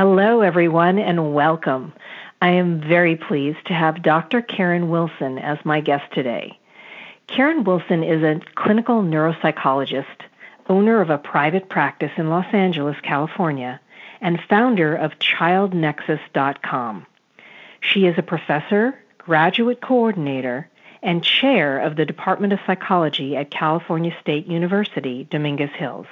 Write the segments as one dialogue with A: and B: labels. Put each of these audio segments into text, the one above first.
A: Hello, everyone, and welcome. I am very pleased to have Dr. Karen Wilson as my guest today. Karen Wilson is a clinical neuropsychologist, owner of a private practice in Los Angeles, California, and founder of ChildNexus.com. She is a professor, graduate coordinator, and chair of the Department of Psychology at California State University, Dominguez Hills.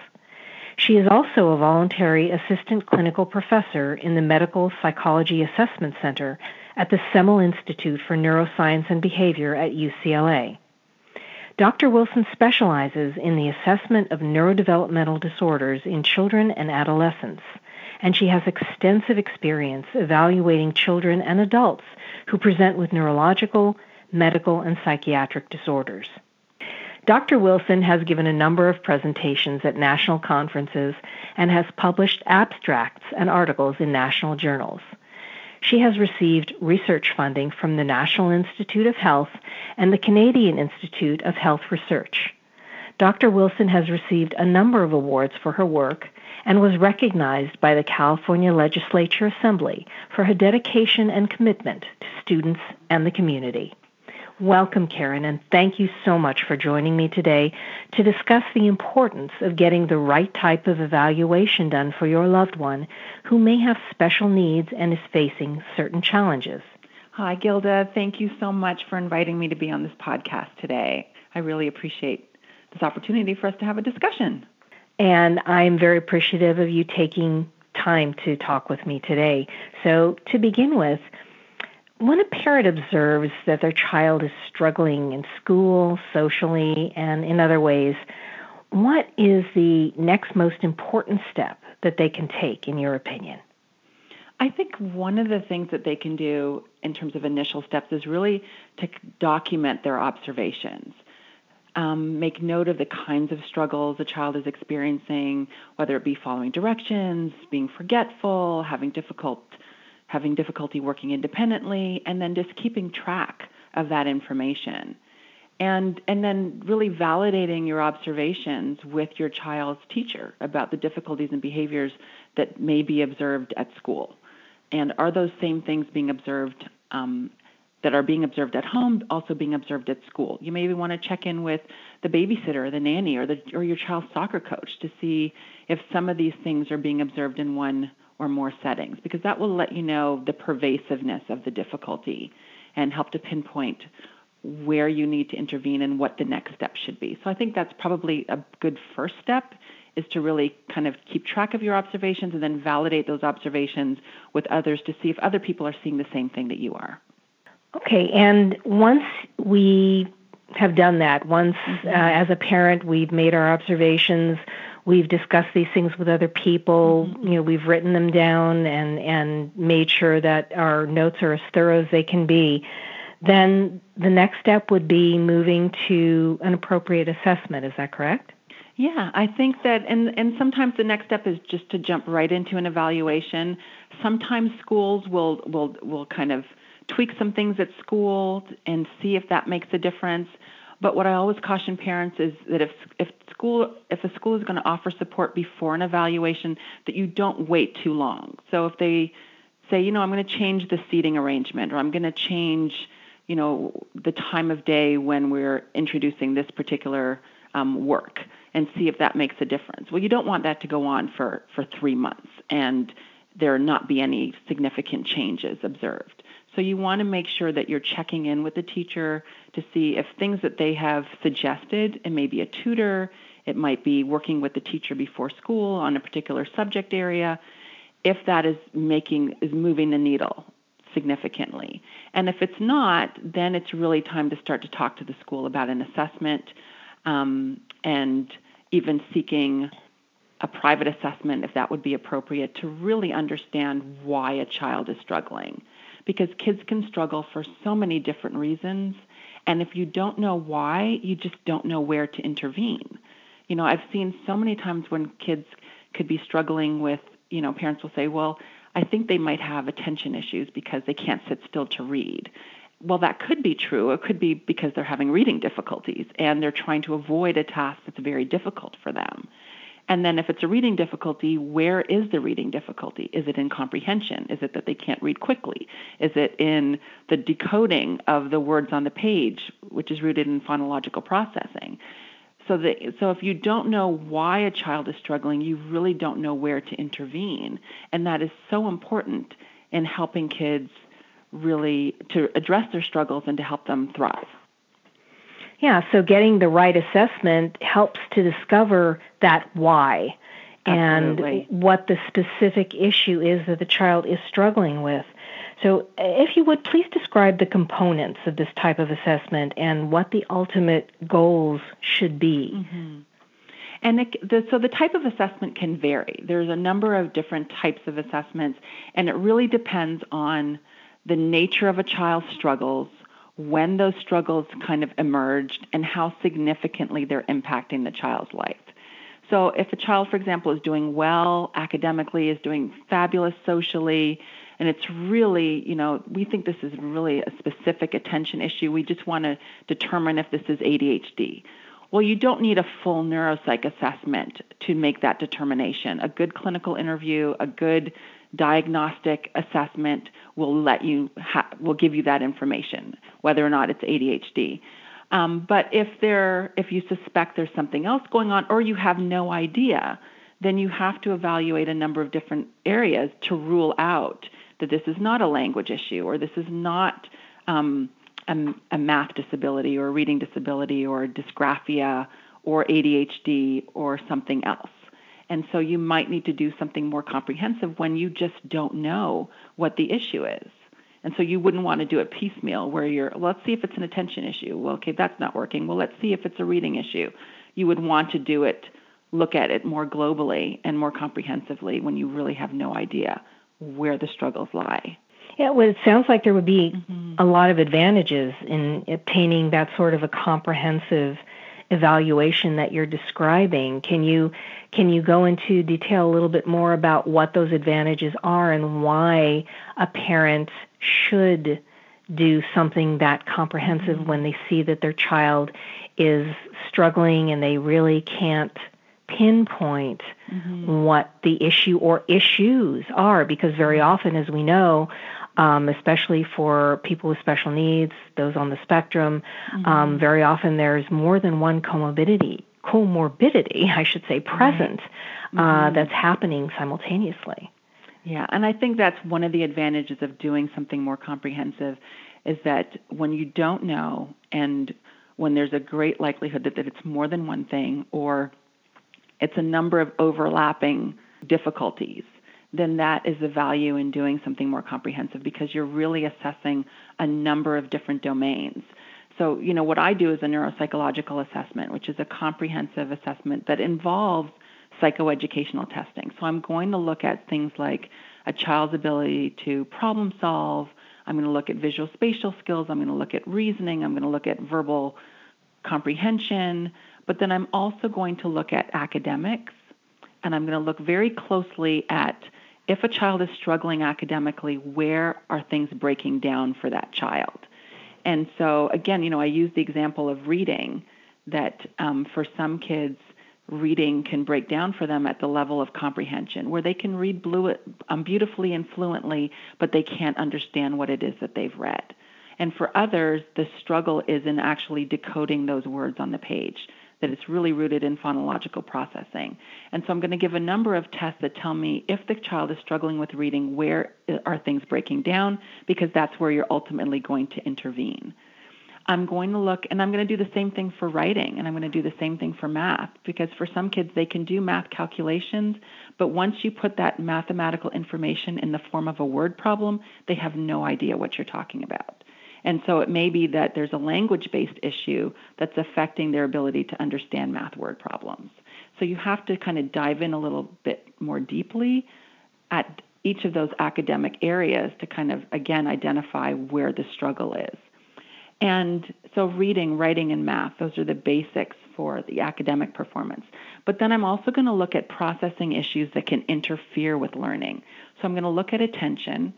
A: She is also a voluntary assistant clinical professor in the Medical Psychology Assessment Center at the Semel Institute for Neuroscience and Behavior at UCLA. Dr. Wilson specializes in the assessment of neurodevelopmental disorders in children and adolescents, and she has extensive experience evaluating children and adults who present with neurological, medical, and psychiatric disorders. Dr. Wilson has given a number of presentations at national conferences and has published abstracts and articles in national journals. She has received research funding from the National Institute of Health and the Canadian Institute of Health Research. Dr. Wilson has received a number of awards for her work and was recognized by the California Legislature Assembly for her dedication and commitment to students and the community. Welcome, Karen, and thank you so much for joining me today to discuss the importance of getting the right type of evaluation done for your loved one who may have special needs and is facing certain challenges.
B: Hi, Gilda. Thank you so much for inviting me to be on this podcast today. I really appreciate this opportunity for us to have a discussion.
A: And I'm very appreciative of you taking time to talk with me today. So, to begin with, when a parent observes that their child is struggling in school, socially, and in other ways, what is the next most important step that they can take, in your opinion?
B: I think one of the things that they can do in terms of initial steps is really to document their observations. Um, make note of the kinds of struggles a child is experiencing, whether it be following directions, being forgetful, having difficult having difficulty working independently, and then just keeping track of that information. And, and then really validating your observations with your child's teacher about the difficulties and behaviors that may be observed at school. And are those same things being observed um, that are being observed at home also being observed at school? You maybe want to check in with the babysitter or the nanny or, the, or your child's soccer coach to see if some of these things are being observed in one or more settings because that will let you know the pervasiveness of the difficulty and help to pinpoint where you need to intervene and what the next step should be. So I think that's probably a good first step is to really kind of keep track of your observations and then validate those observations with others to see if other people are seeing the same thing that you are.
A: Okay, and once we have done that, once mm-hmm. uh, as a parent we've made our observations, we've discussed these things with other people mm-hmm. you know we've written them down and and made sure that our notes are as thorough as they can be. Then the next step would be moving to an appropriate assessment. Is that correct?
B: Yeah i think that and and sometimes the next step is just to jump right into an evaluation. Sometimes schools will will will kind of tweak some things at school and see if that makes a difference but what I always caution parents is that if if school if a school is going to offer support before an evaluation, that you don't wait too long. So if they say, you know, I'm going to change the seating arrangement, or I'm going to change, you know, the time of day when we're introducing this particular um, work, and see if that makes a difference. Well, you don't want that to go on for for three months and there not be any significant changes observed. So you want to make sure that you're checking in with the teacher to see if things that they have suggested, it may be a tutor, it might be working with the teacher before school on a particular subject area, if that is making is moving the needle significantly. And if it's not, then it's really time to start to talk to the school about an assessment um, and even seeking a private assessment if that would be appropriate to really understand why a child is struggling because kids can struggle for so many different reasons. And if you don't know why, you just don't know where to intervene. You know, I've seen so many times when kids could be struggling with, you know, parents will say, well, I think they might have attention issues because they can't sit still to read. Well, that could be true. It could be because they're having reading difficulties and they're trying to avoid a task that's very difficult for them. And then if it's a reading difficulty, where is the reading difficulty? Is it in comprehension? Is it that they can't read quickly? Is it in the decoding of the words on the page, which is rooted in phonological processing? So that so if you don't know why a child is struggling, you really don't know where to intervene. And that is so important in helping kids really to address their struggles and to help them thrive.
A: Yeah, so getting the right assessment helps to discover that why
B: Absolutely.
A: and what the specific issue is that the child is struggling with. So, if you would please describe the components of this type of assessment and what the ultimate goals should be.
B: Mm-hmm. And the, so the type of assessment can vary. There's a number of different types of assessments, and it really depends on the nature of a child's struggles, when those struggles kind of emerged, and how significantly they're impacting the child's life. So, if a child, for example, is doing well academically, is doing fabulous socially, and it's really, you know, we think this is really a specific attention issue. We just want to determine if this is ADHD. Well, you don't need a full neuropsych assessment to make that determination. A good clinical interview, a good diagnostic assessment will let you ha- will give you that information whether or not it's ADHD. Um, but if there if you suspect there's something else going on or you have no idea, then you have to evaluate a number of different areas to rule out that this is not a language issue or this is not um, a, a math disability or a reading disability or dysgraphia or ADHD or something else. And so you might need to do something more comprehensive when you just don't know what the issue is. And so you wouldn't want to do it piecemeal where you're, well, let's see if it's an attention issue. Well, okay, that's not working. Well, let's see if it's a reading issue. You would want to do it, look at it more globally and more comprehensively when you really have no idea where the struggles lie.
A: Yeah, well, it sounds like there would be mm-hmm. a lot of advantages in obtaining that sort of a comprehensive evaluation that you're describing. Can you can you go into detail a little bit more about what those advantages are and why a parent should do something that comprehensive mm-hmm. when they see that their child is struggling and they really can't pinpoint mm-hmm. what the issue or issues are because very often as we know um, especially for people with special needs those on the spectrum um, mm-hmm. um, very often there's more than one comorbidity comorbidity i should say present uh, mm-hmm. uh, that's happening simultaneously
B: yeah and i think that's one of the advantages of doing something more comprehensive is that when you don't know and when there's a great likelihood that, that it's more than one thing or it's a number of overlapping difficulties, then that is the value in doing something more comprehensive because you're really assessing a number of different domains. So, you know, what I do is a neuropsychological assessment, which is a comprehensive assessment that involves psychoeducational testing. So, I'm going to look at things like a child's ability to problem solve. I'm going to look at visual spatial skills. I'm going to look at reasoning. I'm going to look at verbal comprehension. But then I'm also going to look at academics, and I'm going to look very closely at if a child is struggling academically, where are things breaking down for that child? And so, again, you know, I use the example of reading that um, for some kids, reading can break down for them at the level of comprehension, where they can read blue, um, beautifully and fluently, but they can't understand what it is that they've read. And for others, the struggle is in actually decoding those words on the page that it's really rooted in phonological processing. And so I'm going to give a number of tests that tell me if the child is struggling with reading, where are things breaking down, because that's where you're ultimately going to intervene. I'm going to look, and I'm going to do the same thing for writing, and I'm going to do the same thing for math, because for some kids, they can do math calculations, but once you put that mathematical information in the form of a word problem, they have no idea what you're talking about. And so it may be that there's a language based issue that's affecting their ability to understand math word problems. So you have to kind of dive in a little bit more deeply at each of those academic areas to kind of, again, identify where the struggle is. And so, reading, writing, and math, those are the basics for the academic performance. But then I'm also going to look at processing issues that can interfere with learning. So, I'm going to look at attention.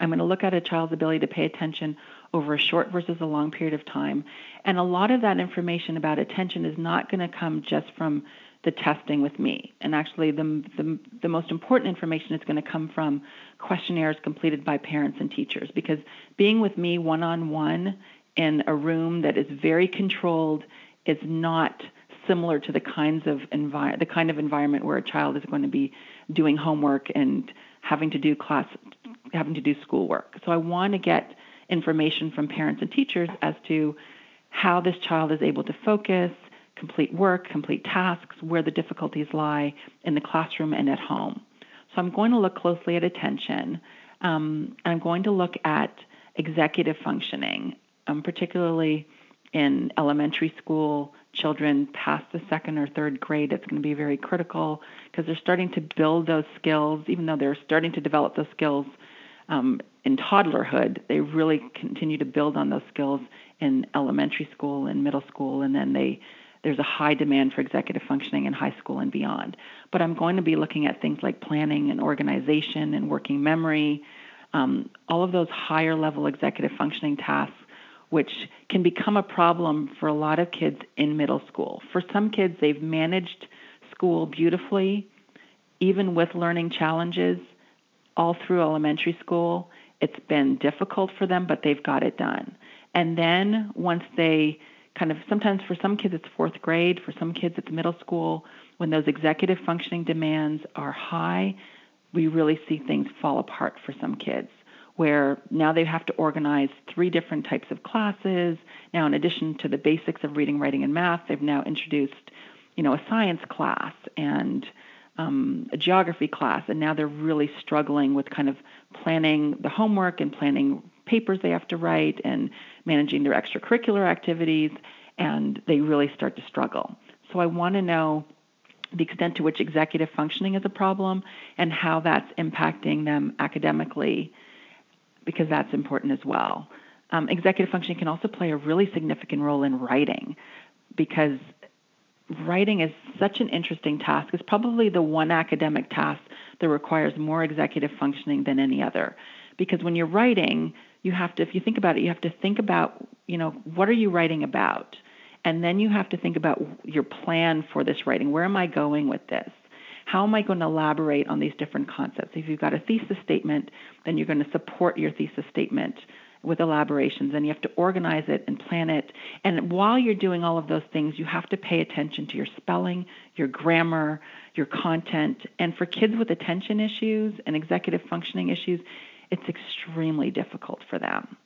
B: I'm going to look at a child's ability to pay attention over a short versus a long period of time. And a lot of that information about attention is not going to come just from the testing with me. And actually, the, the, the most important information is going to come from questionnaires completed by parents and teachers because being with me one on one in a room that is very controlled is not similar to the kinds of envi- the kind of environment where a child is going to be doing homework and having to do class having to do schoolwork. So I want to get information from parents and teachers as to how this child is able to focus, complete work, complete tasks, where the difficulties lie in the classroom and at home. So I'm going to look closely at attention. Um, I'm going to look at executive functioning, um, particularly in elementary school children past the second or third grade. It's going to be very critical because they're starting to build those skills, even though they're starting to develop those skills um, in toddlerhood. They really continue to build on those skills in elementary school and middle school, and then they there's a high demand for executive functioning in high school and beyond. But I'm going to be looking at things like planning and organization and working memory, um, all of those higher level executive functioning tasks, which can become a problem for a lot of kids in middle school. For some kids, they've managed school beautifully, even with learning challenges, all through elementary school. It's been difficult for them, but they've got it done. And then once they kind of sometimes for some kids it's fourth grade, for some kids it's middle school. When those executive functioning demands are high, we really see things fall apart for some kids where now they have to organize three different types of classes. Now, in addition to the basics of reading, writing, and math, they've now introduced, you know, a science class and um, a geography class, and now they're really struggling with kind of planning the homework and planning papers they have to write and managing their extracurricular activities, and they really start to struggle. So I want to know the extent to which executive functioning is a problem and how that's impacting them academically, because that's important as well. Um, executive functioning can also play a really significant role in writing because writing is such an interesting task. It's probably the one academic task that requires more executive functioning than any other. Because when you're writing, you have to if you think about it you have to think about you know what are you writing about and then you have to think about your plan for this writing where am i going with this how am i going to elaborate on these different concepts? If you've got a thesis statement then you're going to support your thesis statement with elaborations and you have to organize it and plan it. And while you're doing all of those things you have to pay attention to your spelling your grammar your content. And for kids with attention issues and executive functioning issues it's extremely difficult for them.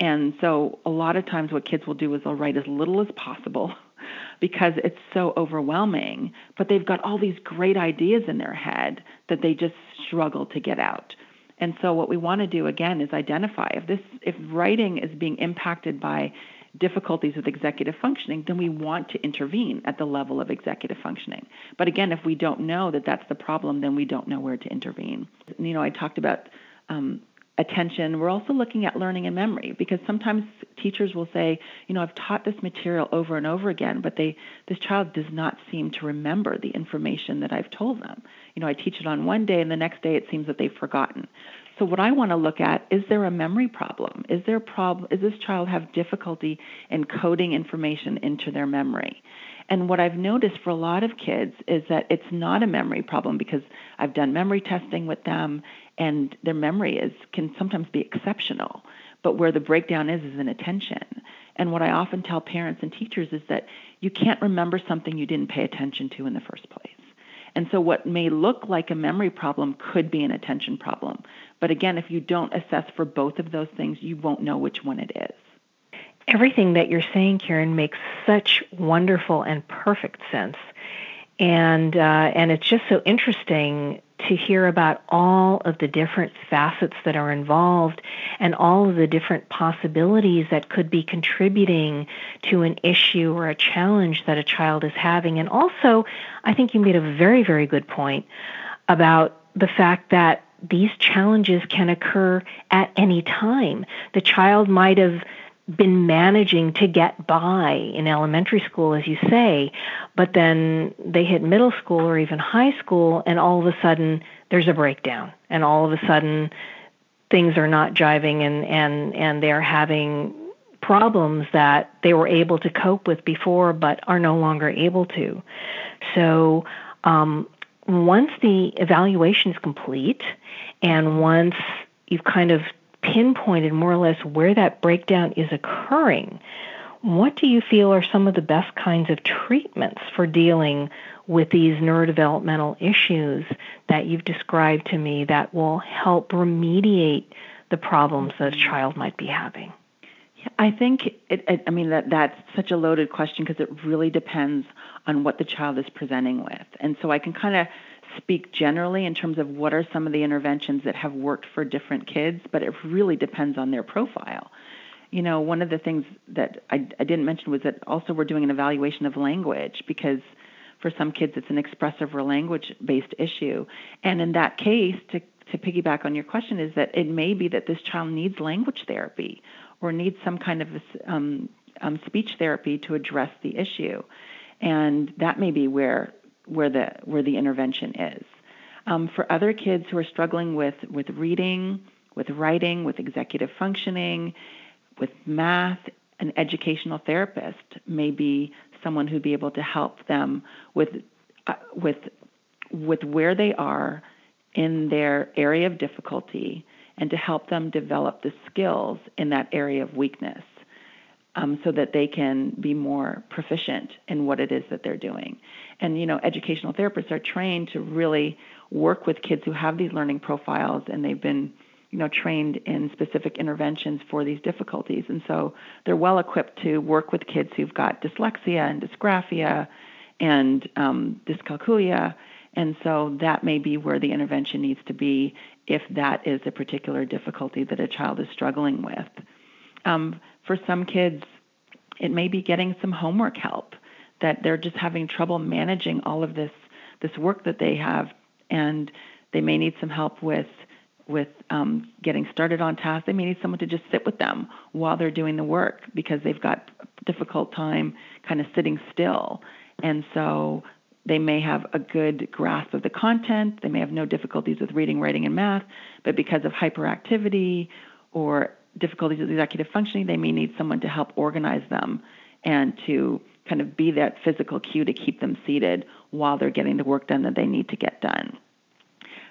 B: And so a lot of times what kids will do is they'll write as little as possible because it's so overwhelming, but they've got all these great ideas in their head that they just struggle to get out. And so what we want to do again is identify if this if writing is being impacted by difficulties with executive functioning, then we want to intervene at the level of executive functioning. But again, if we don't know that that's the problem, then we don't know where to intervene. You know, I talked about um, attention. We're also looking at learning and memory because sometimes teachers will say, you know, I've taught this material over and over again, but they this child does not seem to remember the information that I've told them. You know, I teach it on one day and the next day it seems that they've forgotten. So what I want to look at is there a memory problem? Is there a problem is this child have difficulty encoding information into their memory? And what I've noticed for a lot of kids is that it's not a memory problem because I've done memory testing with them and their memory is can sometimes be exceptional. But where the breakdown is is in attention. And what I often tell parents and teachers is that you can't remember something you didn't pay attention to in the first place. And so what may look like a memory problem could be an attention problem. But again, if you don't assess for both of those things, you won't know which one it is.
A: Everything that you're saying, Karen, makes such wonderful and perfect sense. And uh, and it's just so interesting to hear about all of the different facets that are involved and all of the different possibilities that could be contributing to an issue or a challenge that a child is having. And also, I think you made a very, very good point about the fact that these challenges can occur at any time. The child might have been managing to get by in elementary school, as you say, but then they hit middle school or even high school, and all of a sudden there's a breakdown, and all of a sudden things are not jiving, and and and they're having problems that they were able to cope with before, but are no longer able to. so um, once the evaluation is complete and once you've kind of pinpointed more or less where that breakdown is occurring, what do you feel are some of the best kinds of treatments for dealing with these neurodevelopmental issues that you've described to me that will help remediate the problems that a child might be having?
B: I think it, it, I mean that that's such a loaded question because it really depends on what the child is presenting with. And so I can kind of speak generally in terms of what are some of the interventions that have worked for different kids, but it really depends on their profile. You know, one of the things that I, I didn't mention was that also we're doing an evaluation of language because for some kids it's an expressive or language based issue. And in that case, to, to piggyback on your question, is that it may be that this child needs language therapy or needs some kind of um, um, speech therapy to address the issue, and that may be where where the where the intervention is. Um, for other kids who are struggling with with reading, with writing, with executive functioning, with math, an educational therapist may be someone who'd be able to help them with uh, with with where they are in their area of difficulty and to help them develop the skills in that area of weakness um, so that they can be more proficient in what it is that they're doing. And, you know, educational therapists are trained to really work with kids who have these learning profiles and they've been, you know, trained in specific interventions for these difficulties. And so they're well equipped to work with kids who've got dyslexia and dysgraphia and um, dyscalculia. And so that may be where the intervention needs to be if that is a particular difficulty that a child is struggling with. Um, for some kids, it may be getting some homework help that they're just having trouble managing all of this this work that they have, and they may need some help with with um, getting started on tasks. They may need someone to just sit with them while they're doing the work because they've got a difficult time kind of sitting still, and so they may have a good grasp of the content. They may have no difficulties with reading, writing, and math, but because of hyperactivity or difficulties with executive functioning, they may need someone to help organize them and to kind of be that physical cue to keep them seated while they're getting the work done that they need to get done.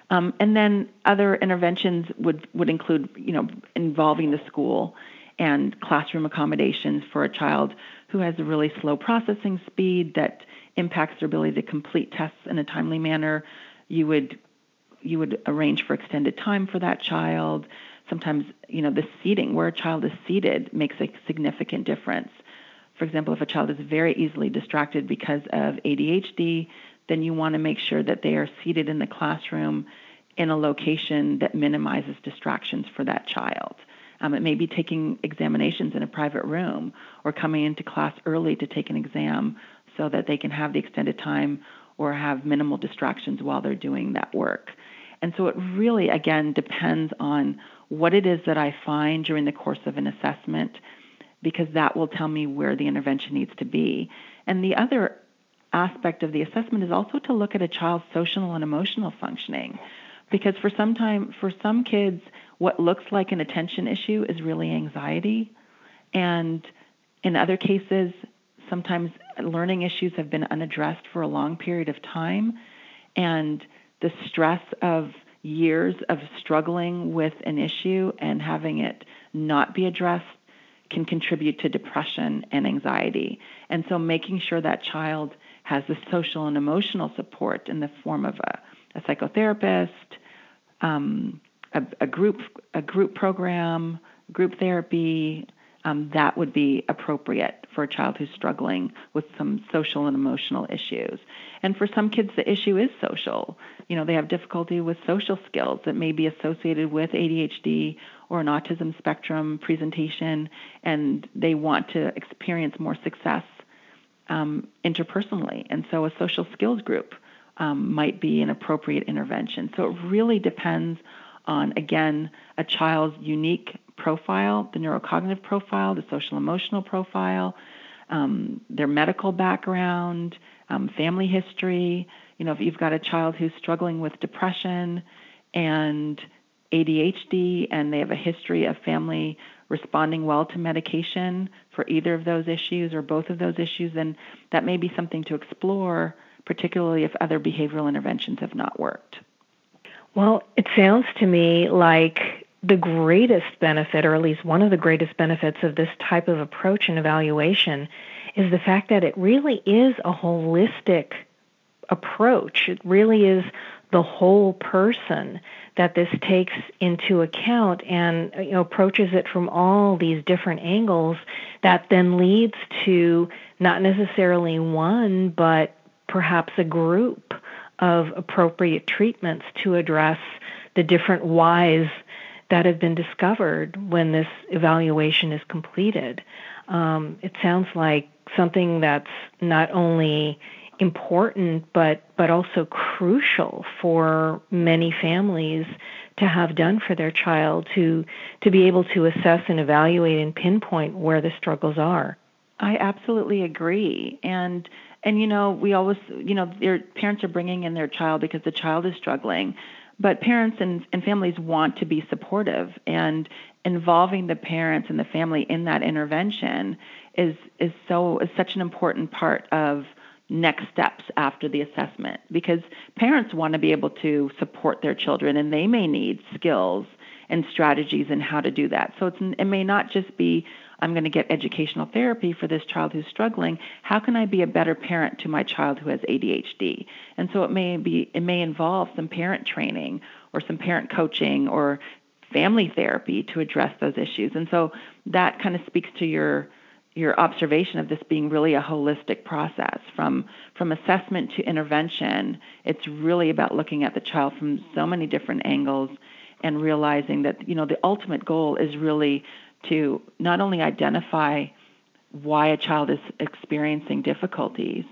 B: Um, and then other interventions would, would include, you know, involving the school and classroom accommodations for a child who has a really slow processing speed that impacts their ability to complete tests in a timely manner. You would you would arrange for extended time for that child sometimes you know the seating where a child is seated makes a significant difference for example if a child is very easily distracted because of adhd then you want to make sure that they are seated in the classroom in a location that minimizes distractions for that child um, it may be taking examinations in a private room or coming into class early to take an exam so that they can have the extended time or have minimal distractions while they're doing that work. And so it really, again, depends on what it is that I find during the course of an assessment, because that will tell me where the intervention needs to be. And the other aspect of the assessment is also to look at a child's social and emotional functioning. Because for some time, for some kids, what looks like an attention issue is really anxiety. And in other cases, sometimes learning issues have been unaddressed for a long period of time. And the stress of years of struggling with an issue and having it not be addressed can contribute to depression and anxiety. And so making sure that child has the social and emotional support in the form of a, a psychotherapist, um, a, a, group a group program, group therapy, um, that would be appropriate for a child who's struggling with some social and emotional issues. And for some kids, the issue is social. You know, they have difficulty with social skills that may be associated with ADHD or an autism spectrum presentation, and they want to experience more success um, interpersonally. And so a social skills group um, might be an appropriate intervention. So it really depends on, again, a child's unique profile, the neurocognitive profile, the social emotional profile, um, their medical background, um, family history. You know, if you've got a child who's struggling with depression and ADHD and they have a history of family responding well to medication for either of those issues or both of those issues, then that may be something to explore particularly if other behavioral interventions have not worked.
A: Well, it sounds to me like the greatest benefit, or at least one of the greatest benefits of this type of approach and evaluation, is the fact that it really is a holistic approach. It really is the whole person that this takes into account and you know, approaches it from all these different angles that then leads to not necessarily one but perhaps a group of appropriate treatments to address the different whys that have been discovered when this evaluation is completed. Um, it sounds like something that's not only important but but also crucial for many families to have done for their child to to be able to assess and evaluate and pinpoint where the struggles are.
B: I absolutely agree. And and you know, we always you know, their parents are bringing in their child because the child is struggling. But parents and, and families want to be supportive and involving the parents and the family in that intervention is is so is such an important part of next steps after the assessment because parents want to be able to support their children and they may need skills and strategies and how to do that. So it's, it may not just be I'm going to get educational therapy for this child who's struggling. How can I be a better parent to my child who has ADHD? And so it may be it may involve some parent training or some parent coaching or family therapy to address those issues. And so that kind of speaks to your your observation of this being really a holistic process from from assessment to intervention it's really about looking at the child from so many different angles and realizing that you know the ultimate goal is really to not only identify why a child is experiencing difficulties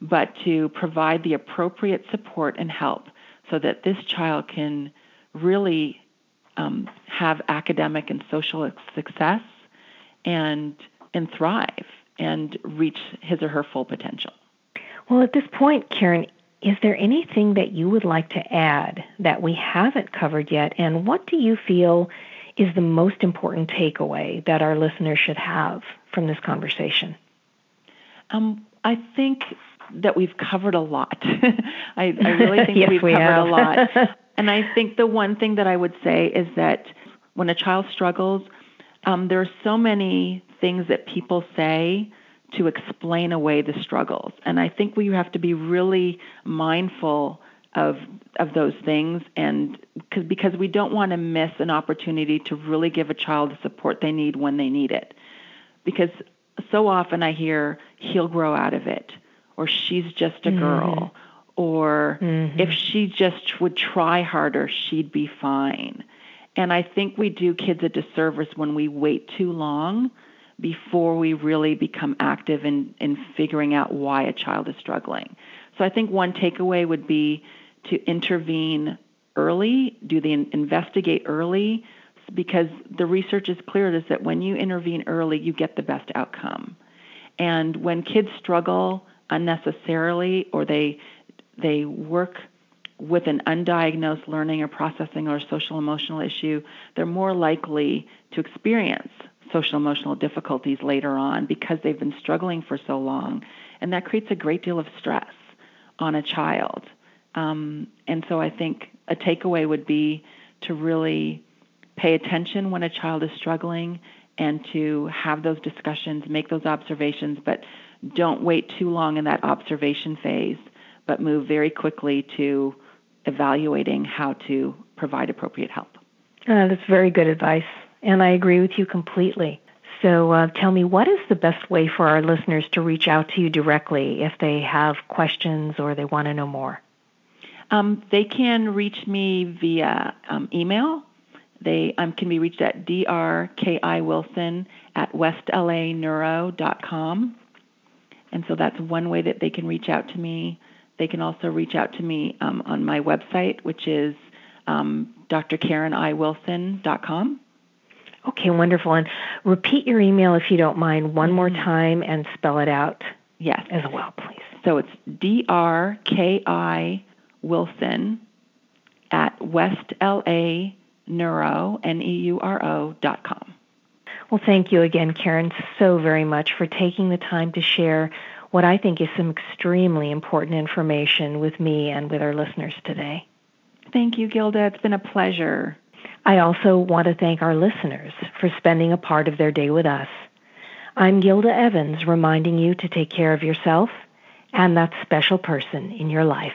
B: but to provide the appropriate support and help so that this child can really um, have academic and social success and and thrive and reach his or her full potential.
A: Well, at this point, Karen, is there anything that you would like to add that we haven't covered yet? And what do you feel is the most important takeaway that our listeners should have from this conversation?
B: Um, I think that we've covered a lot. I, I, really think
A: yes,
B: we've
A: we
B: covered
A: have.
B: a lot. and I think the one thing that I would say is that when a child struggles, um, there are so many things that people say to explain away the struggles. And I think we have to be really mindful of of those things and cause, because we don't want to miss an opportunity to really give a child the support they need when they need it. Because so often I hear he'll grow out of it or she's just a girl mm-hmm. or mm-hmm. if she just would try harder she'd be fine. And I think we do kids a disservice when we wait too long before we really become active in, in figuring out why a child is struggling. So I think one takeaway would be to intervene early, do the investigate early, because the research is clear is that when you intervene early, you get the best outcome. And when kids struggle unnecessarily or they they work with an undiagnosed learning or processing or social emotional issue, they're more likely to experience social emotional difficulties later on because they've been struggling for so long. And that creates a great deal of stress on a child. Um, and so I think a takeaway would be to really pay attention when a child is struggling and to have those discussions, make those observations, but don't wait too long in that observation phase, but move very quickly to evaluating how to provide appropriate help.
A: Uh, that's very good advice and I agree with you completely. So uh, tell me, what is the best way for our listeners to reach out to you directly if they have questions or they want to know more?
B: Um, they can reach me via um, email. They um, can be reached at drkiwilson at westlaneuro.com. And so that's one way that they can reach out to me. They can also reach out to me um, on my website, which is um, drkareniwilson.com.
A: Okay, wonderful. And repeat your email if you don't mind one more mm-hmm. time and spell it out.
B: Yes.
A: As well, please.
B: So it's D R K I Wilson at West LA Neuro, N E U R O dot com.
A: Well, thank you again, Karen, so very much for taking the time to share what I think is some extremely important information with me and with our listeners today.
B: Thank you, Gilda. It's been a pleasure.
A: I also want to thank our listeners for spending a part of their day with us. I'm Gilda Evans reminding you to take care of yourself and that special person in your life.